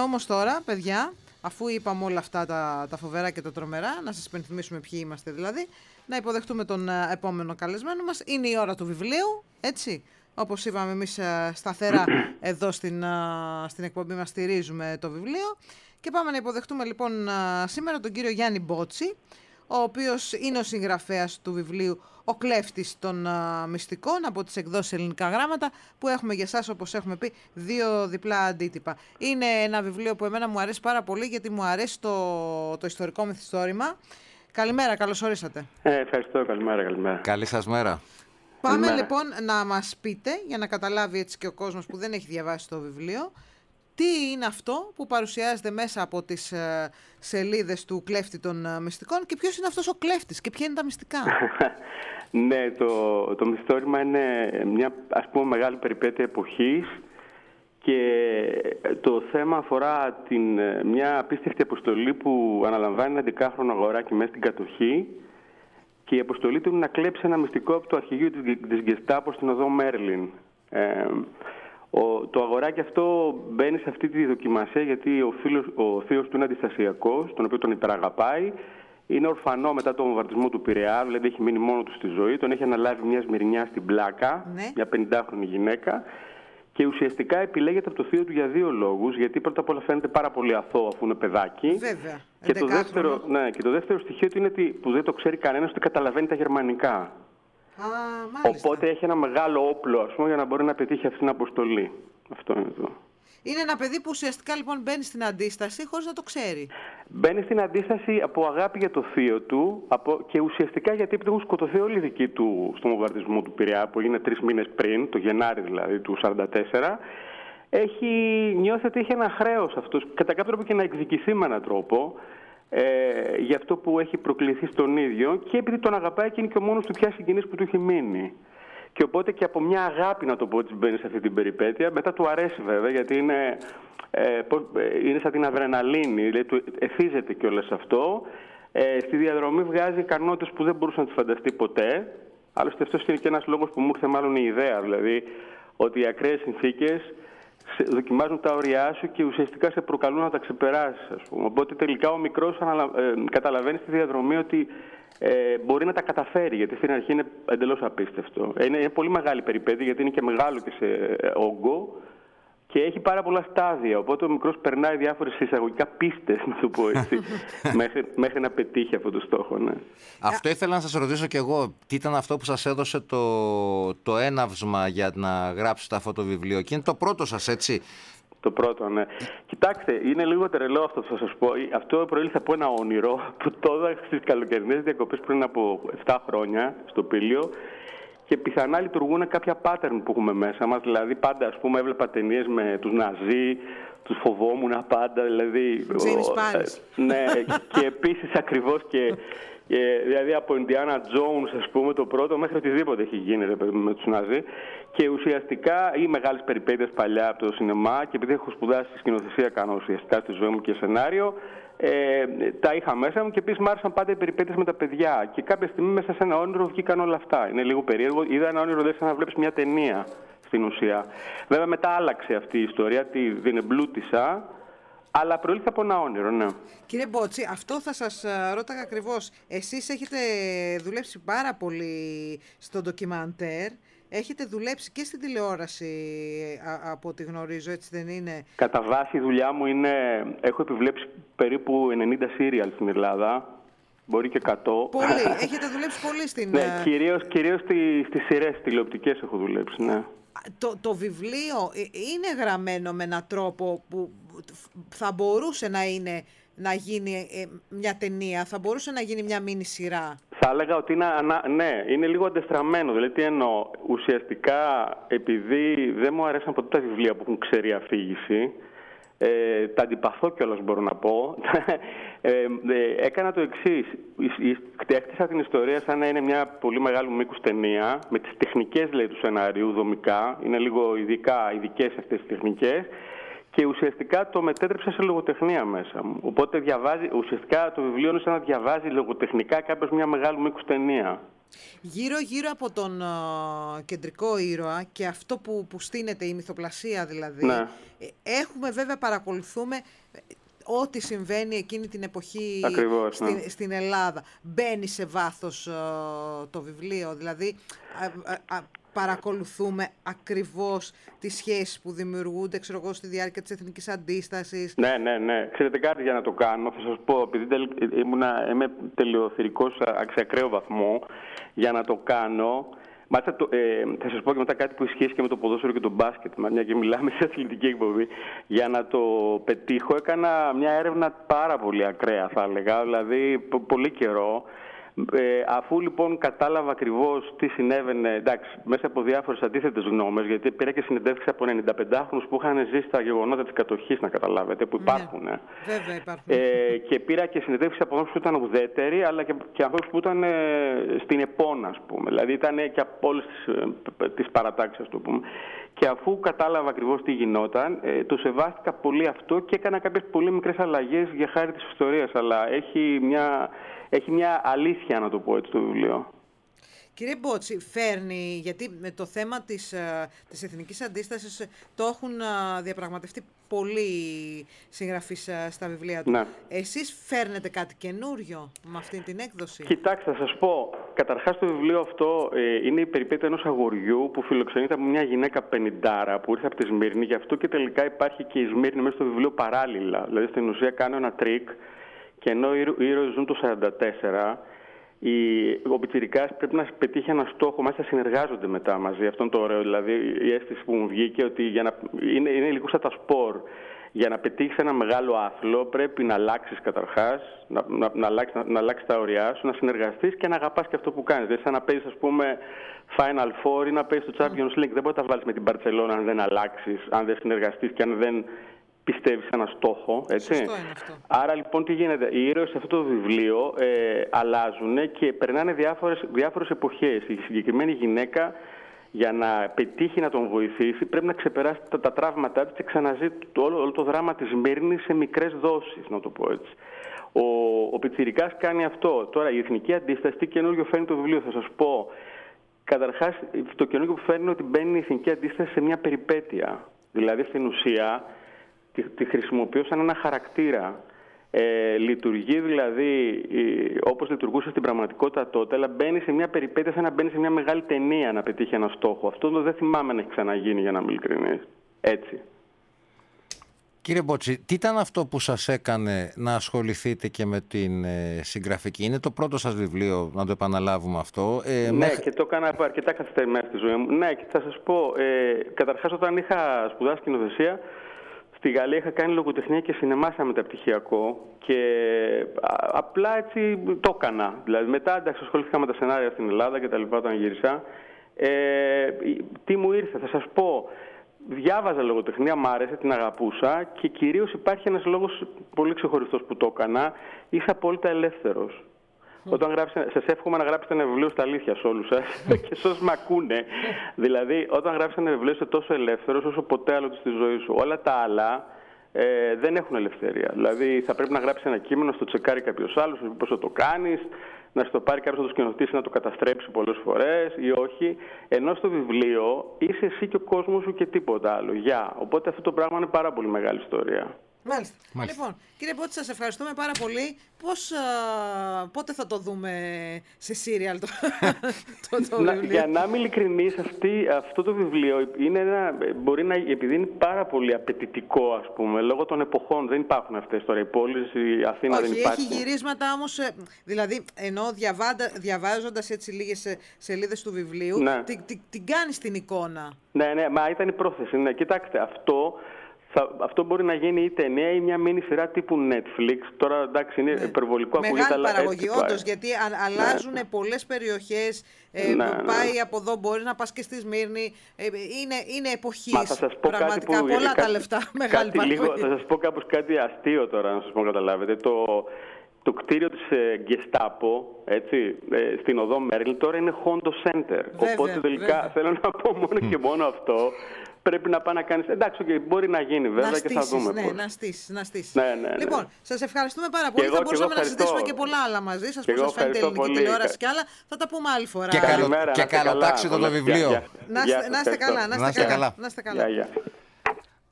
όμως τώρα, παιδιά, αφού είπαμε όλα αυτά τα, τα φοβερά και τα τρομερά, να σας υπενθυμίσουμε ποιοι είμαστε δηλαδή, να υποδεχτούμε τον ε, επόμενο καλεσμένο μας. Είναι η ώρα του βιβλίου, έτσι. Όπως είπαμε εμείς ε, σταθερά εδώ στην, ε, στην εκπομπή μας στηρίζουμε το βιβλίο. Και πάμε να υποδεχτούμε λοιπόν σήμερα τον κύριο Γιάννη Μπότση, ο οποίος είναι ο συγγραφέας του βιβλίου «Ο κλέφτης των μυστικών» από τις εκδόσεις ελληνικά γράμματα που έχουμε για εσάς όπως έχουμε πει δύο διπλά αντίτυπα. Είναι ένα βιβλίο που εμένα μου αρέσει πάρα πολύ γιατί μου αρέσει το, το ιστορικό μυθιστόρημα. Καλημέρα, καλώς ορίσατε. Ε, ευχαριστώ, καλημέρα, καλημέρα. Καλή σας μέρα. Πάμε λοιπόν να μας πείτε, για να καταλάβει έτσι και ο κόσμος που δεν έχει διαβάσει το βιβλίο, τι είναι αυτό που παρουσιάζεται μέσα από τις ε, σελίδες του κλέφτη των ε, μυστικών και ποιος είναι αυτός ο κλέφτης και ποια είναι τα μυστικά; ναι, το, το μυθιστόρημα είναι μια ας πούμε μεγάλη περιπέτεια εποχής και το θέμα αφορά την, ε, μια απίστευτη αποστολή που αναλαμβάνει ένα 11χρονο αγοράκι μέσα στην κατοχή και η αποστολή του είναι να κλέψει ένα μυστικό από το αρχηγείο της Γκεστάπο στην οδό Μέρλιν. Ε, ο, το αγοράκι αυτό μπαίνει σε αυτή τη δοκιμασία γιατί ο, φίλος, ο θείος του είναι αντιστασιακός, τον οποίο τον υπεραγαπάει. Είναι ορφανό μετά τον βομβαρδισμό του Πειραιά, δηλαδή έχει μείνει μόνο του στη ζωή. Τον έχει αναλάβει μια σμυρνιά στην πλάκα, Ναι. μια 50χρονη γυναίκα. Και ουσιαστικά επιλέγεται από το θείο του για δύο λόγους. Γιατί πρώτα απ' όλα φαίνεται πάρα πολύ αθώο αφού είναι παιδάκι. Βέβαια. Και το, 11χρονο. δεύτερο, ναι, και το δεύτερο στοιχείο του είναι ότι, που δεν το ξέρει κανένας ότι καταλαβαίνει τα γερμανικά. Α, μάλιστα. Οπότε έχει ένα μεγάλο όπλο ας πούμε, για να μπορεί να πετύχει αυτή την αποστολή. Αυτό είναι το. Είναι ένα παιδί που ουσιαστικά λοιπόν μπαίνει στην αντίσταση χωρίς να το ξέρει. Μπαίνει στην αντίσταση από αγάπη για το θείο του από, και ουσιαστικά γιατί επειδή έχουν σκοτωθεί όλοι οι δικοί του στον βομβαρδισμό του Πειραιά που έγινε τρεις μήνες πριν, το Γενάρη δηλαδή του 1944, έχει νιώθει ότι έχει ένα χρέος αυτός, κατά κάποιο τρόπο και να εκδικηθεί με έναν τρόπο ε, για αυτό που έχει προκληθεί στον ίδιο και επειδή τον αγαπάει και είναι και ο μόνος του πια συγγενής που του έχει μείνει. Και οπότε και από μια αγάπη, να το πω έτσι, μπαίνει σε αυτή την περιπέτεια. Μετά του αρέσει βέβαια, γιατί είναι, ε, πώς, ε, είναι σαν την αδρεναλίνη, δηλαδή του εθίζεται κιόλας αυτό. Ε, στη διαδρομή βγάζει ικανότητες που δεν μπορούσε να τις φανταστεί ποτέ. Άλλωστε, αυτός είναι και ένας λόγος που μου ήρθε μάλλον η ιδέα, δηλαδή ότι οι ακραίες συνθήκες δοκιμάζουν τα όρια σου και ουσιαστικά σε προκαλούν να τα ξεπεράσεις. Οπότε τελικά ο μικρός ε, καταλαβαίνει στη διαδρομή ότι ε, μπορεί να τα καταφέρει, γιατί στην αρχή είναι εντελώς απίστευτο. Είναι, είναι πολύ μεγάλη περιπέτεια, γιατί είναι και μεγάλο και σε ε, όγκο και έχει πάρα πολλά στάδια. Οπότε ο μικρός περνάει διάφορες εισαγωγικά πίστες, να το πω έτσι, μέχρι, μέχρι να πετύχει αυτό το στόχο. Ναι. Αυτό ήθελα να σας ρωτήσω κι εγώ. Τι ήταν αυτό που σας έδωσε το, το έναυσμα για να γράψετε αυτό το βιβλίο; Και είναι το πρώτο σας, έτσι; Το πρώτο, ναι. Κοιτάξτε, είναι λίγο τρελό αυτό που θα σας πω. Αυτό προήλθε από ένα όνειρο που το είδα στις καλοκαιρινές διακοπές πριν από 7 χρόνια στο Πήλιο. Και πιθανά λειτουργούν κάποια pattern που έχουμε μέσα μας. Δηλαδή, πάντα ας πούμε, έβλεπα ταινίες με τους Ναζί, τους φοβόμουν πάντα. Δηλαδή, James ο- Spanish. ε, ναι, και επίσης ακριβώς και. και δηλαδή από Indiana Jones, ας πούμε, το πρώτο, μέχρι οτιδήποτε έχει γίνει ρε, παιδί μου, με τους Ναζί. Και ουσιαστικά ή μεγάλες περιπέτειες παλιά από το σινεμά και επειδή έχω σπουδάσει στη σκηνοθεσία, κάνω ουσιαστικά στη ζωή μου και σενάριο, ε, τα είχα μέσα μου και επίσης μου άρεσαν πάντα οι περιπέτειες με τα παιδιά. Και κάποια στιγμή μέσα σε ένα όνειρο βγήκαν όλα αυτά. Είναι λίγο περίεργο. Είδα ένα όνειρο, δεν σαν να βλέπεις μια ταινία στην ουσία. Βέβαια μετά άλλαξε αυτή η ιστορία, τη, την εμπλούτησα, αλλά προήλθε από ένα όνειρο, ναι. Κύριε Μπότση, αυτό θα σας ε, ρώταγα ακριβώς. Εσείς έχετε δουλέψει πάρα πολύ στο ντοκιμαντέρ. Έχετε δουλέψει και στην τηλεόραση, α- από ό,τι γνωρίζω, έτσι δεν είναι; Κατά βάση η δουλειά μου είναι, έχω επιβλέψει περίπου 90 σύριαλ στην Ελλάδα, μπορεί και 100. Πολύ. Έχετε δουλέψει πολύ στην... ναι, ε, κυρίως, κυρίως στις, στις σειρές τηλεοπτικές έχω δουλέψει, ναι. το, το βιβλίο ε, είναι γραμμένο με έναν τρόπο που θα μπορούσε να είναι να γίνει ε, μια ταινία, θα μπορούσε να γίνει μια μίνι σειρά; Θα έλεγα ότι είναι, ανα- ναι, είναι λίγο αντεστραμμένο. Δηλαδή, τι εννοώ. Ουσιαστικά, επειδή δεν μου αρέσαν ποτέ τα βιβλία που έχουν ξέρει αφήγηση, ε, τα αντιπαθώ κιόλας μπορώ να πω. Ε, ε, έκανα το εξής. Έκτισα την ιστορία σαν να είναι μια πολύ μεγάλου μήκους ταινία, με τις τεχνικές λέει, του σενάριου δομικά. Είναι λίγο ειδικά, ειδικές αυτές τις τεχνικές. Και ουσιαστικά το μετέτρεψα σε λογοτεχνία μέσα μου. Οπότε διαβάζει, ουσιαστικά το βιβλίο είναι σαν να διαβάζει λογοτεχνικά κάποιος μια μεγάλου μήκους ταινία. Γύρω-γύρω από τον κεντρικό ήρωα και αυτό που, που στείνεται η μυθοπλασία δηλαδή, Ναι. ε, έχουμε βέβαια παρακολουθούμε ε, ό,τι συμβαίνει εκείνη την εποχή Ακριβώς, ναι. στην, στην Ελλάδα. Μπαίνει σε βάθος ε, το βιβλίο, δηλαδή α, α, α, παρακολουθούμε ακριβώς τις σχέσεις που δημιουργούνται, ξέρω εγώ, στη διάρκεια της εθνικής αντίστασης. Ναι, ναι, ναι. Ξέρετε κάτι για να το κάνω. Θα σας πω, επειδή τελ- ήμουνα, είμαι τελειοθυρικός αξιακραίο βαθμό, για να το κάνω... Μάλιστα, το, ε, θα σας πω και μετά κάτι που ισχύει και με το ποδόσφαιρο και το μπάσκετ, μα, μια και μιλάμε σε αθλητική εκπομπή. Για να το πετύχω έκανα μια έρευνα πάρα πολύ ακραία, θα έλεγα, δηλαδή πο- πολύ καιρό. Ε, αφού λοιπόν κατάλαβα ακριβώς τι συνέβαινε, εντάξει, μέσα από διάφορες αντίθετες γνώμες, γιατί πήρα και συνεντεύξεις από 95χρονου που είχαν ζήσει τα γεγονότα της κατοχής, να καταλάβετε, που υπάρχουν. ε. Βέβαια υπάρχουν. Ε, και πήρα και συνεντεύξεις από ανθρώπους που ήταν ουδέτεροι, αλλά και, και ανθρώπους που ήταν ε, στην επόνα, ας πούμε. Δηλαδή ήταν και από όλες τις παρατάξεις, ας το πούμε. Και αφού κατάλαβα ακριβώς τι γινόταν, ε, το σεβάστηκα πολύ αυτό και έκανα κάποιες πολύ μικρές αλλαγές για χάρη της ιστορίας. Αλλά έχει μια, έχει μια αλήθεια, να το πω έτσι, το βιβλίο. Κύριε Μπότση, φέρνει, γιατί με το θέμα της, ε, της εθνικής αντίστασης ε, το έχουν ε, διαπραγματευτεί πολλοί συγγραφείς ε, στα βιβλία του. Ναι. Εσείς φέρνετε κάτι καινούριο με αυτή την έκδοση; Κοιτάξτε, θα σας πω. Καταρχάς το βιβλίο αυτό ε, είναι η περιπέτεια ενός αγοριού που φιλοξενείται από μια γυναίκα πενηντάρα που ήρθε από τη Σμύρνη. Γι' αυτό και τελικά υπάρχει και η Σμύρνη μέσα στο βιβλίο παράλληλα. Δηλαδή στην ουσία κάνω ένα τρικ και ενώ οι ήρω- οι ήρωες ζουν το 44, η, ο πιτσιρικάς πρέπει να πετύχει ένα στόχο, μάλιστα συνεργάζονται μετά μαζί. Αυτό είναι το ωραίο. Δηλαδή η αίσθηση που μου βγήκε ότι για να, είναι, είναι λίγο σαν τα σπορ. Για να πετύχεις ένα μεγάλο άθλο πρέπει να αλλάξεις καταρχάς, να, να, να, αλλάξεις, να, να αλλάξεις τα όρια σου, να συνεργαστείς και να αγαπάς και αυτό που κάνεις. Δηλαδή, σαν να παίζεις, ας πούμε, Final Four ή να παίζεις το Champions League. Δεν μπορείς να τα βάλεις με την Barcelona αν δεν αλλάξεις, αν δεν συνεργαστείς και αν δεν πιστεύεις σε ένα στόχο. Έτσι; Σωστό είναι αυτό. Άρα λοιπόν τι γίνεται; Οι ήρωες σε αυτό το βιβλίο ε, αλλάζουν και περνάνε διάφορες, διάφορες εποχές. Η συγκεκριμένη γυναίκα για να πετύχει να τον βοηθήσει πρέπει να ξεπεράσει τα, τα τραύματά της και ξαναζεί το, όλο, όλο το δράμα της Μύρνης σε μικρές δόσεις, να το πω έτσι. Ο, ο Πιτσιρικάς κάνει αυτό. Τώρα η Εθνική Αντίσταση, τι καινούριο φέρνει το βιβλίο, θα σας πω. Καταρχάς, το καινούργιο που φέρνει είναι ότι μπαίνει η Εθνική Αντίσταση σε μια περιπέτεια. Δηλαδή, στην ουσία, τη, τη χρησιμοποιώ σαν ένα χαρακτήρα. Ε, λειτουργεί δηλαδή ε, όπως λειτουργούσε στην πραγματικότητα τότε, αλλά μπαίνει σε μια περιπέτεια σαν να μπαίνει σε μια μεγάλη ταινία να πετύχει ένα στόχο. Αυτό το δεν θυμάμαι να έχει ξαναγίνει, για να είμαι ειλικρινής. Έτσι. Κύριε Μπότσι, τι ήταν αυτό που σας έκανε να ασχοληθείτε και με την ε, συγγραφική; Είναι το πρώτο σας βιβλίο, να το επαναλάβουμε αυτό. Ε, Ναι, μέχρι- και το έκανα από αρκετά καθυστερημένα στη ζωή μου. Ναι, και θα σας πω, ε, καταρχάς όταν είχα σπουδάσει σκηνοθεσία, στη Γαλλία είχα κάνει λογοτεχνία και σινεμά σαν μεταπτυχιακό και α, απλά έτσι το έκανα. Δηλαδή μετά εντάξει ασχολήθηκα με τα σενάρια στην Ελλάδα και τα λοιπά όταν γύρισα. Ε, τι μου ήρθε, θα σας πω, διάβαζα λογοτεχνία, μ' άρεσε, την αγαπούσα και κυρίως υπάρχει ένας λόγος πολύ ξεχωριστός που το έκανα, είσαι απόλυτα ελεύθερος. Όταν γράψετε, σας εύχομαι να γράψετε ένα βιβλίο στα αλήθεια σε όλους σας και σε όσους με ακούνε. δηλαδή, όταν γράψετε ένα βιβλίο είσαι τόσο ελεύθερος όσο ποτέ άλλο στη ζωής σου. Όλα τα άλλα ε, δεν έχουν ελευθερία. Δηλαδή, θα πρέπει να γράψεις ένα κείμενο, να το τσεκάρει κάποιος άλλος, να πει πώς θα το κάνεις, να στο πάρει κάποιος να το σκηνοθετήσει, να το καταστρέψει πολλές φορές ή όχι. Ενώ στο βιβλίο είσαι εσύ και ο κόσμος σου και τίποτα άλλο. Γεια. Οπότε αυτό το πράγμα είναι πάρα πολύ μεγάλη ιστορία. Μάλιστα. Μάλιστα. Λοιπόν, κύριε Μπότση, σας ευχαριστούμε πάρα πολύ. Πώς, α, πότε θα το δούμε σε σύριαλ το, το, το Να, βιβλίο; για να είμαι ειλικρινής, αυτή, αυτό το βιβλίο είναι ένα, μπορεί να, επειδή είναι πάρα πολύ απαιτητικό, ας πούμε, λόγω των εποχών. Δεν υπάρχουν αυτές τώρα. Οι πόλεις, η Αθήνα δεν Όχι, υπάρχει. έχει γυρίσματα όμως, ε, δηλαδή, ενώ διαβάντα, διαβάζοντας έτσι λίγες ε, σελίδες του βιβλίου, Ναι. την, την, την κάνεις την εικόνα. Ναι, ναι, μα ήταν η πρόθεση. Ναι, κοιτάξτε, αυτό, θα, αυτό μπορεί να γίνει είτε ταινία ή μια μίνι σειρά τύπου Netflix. Τώρα εντάξει, είναι υπερβολικό ακούγεται, Ναι. Μεγάλη αλλά παραγωγή, έτσι πάει. όντως, γιατί α, αλλάζουν πολλές περιοχές, ε, Ναι, πάει ναι. από εδώ, μπορεί να πας και στη Σμύρνη, ε, είναι, είναι εποχής, Μα θα σας πω πραγματικά, κάτι που... πολλά τα κάτι- λεφτά, μεγάλη κάτι λίγο, παραγωγή. Θα σας πω κάπως κάτι αστείο τώρα, να σας πω καταλάβετε. Το, το κτίριο της ε, Gestapo, έτσι, ε, στην οδό Μέρλιν, τώρα είναι Hondo Center. Βέβαια, Οπότε τελικά βέβαια. θέλω να πω μόνο και μόνο αυτό. Πρέπει να πάει να κάνει. Εντάξει, okay, μπορεί να γίνει βέβαια να και θα δούμε. Ναι, πώς. να στήσεις. Να στήσεις. Ναι, ναι, ναι. Λοιπόν, σας ευχαριστούμε πάρα πολύ. εγώ- θα και μπορούσαμε εγώ να συζητήσουμε και ευχαριστώ. πολλά άλλα μαζί σας. Και Πώ εγώ σας φαίνεται η ευχαριστώ ελληνική πολύ. τηλεόραση και άλλα. Θα τα πούμε άλλη φορά. Και καλό- Καλημέρα, και να είστε καλά. καλοτάξιδο το Όλα- βιβλίο. Γεια- γεια- Να γεια είστε- σας, να είστε ευχαριστώ. καλά. Να είστε καλά. Να είστε καλά. Γεια, γεια.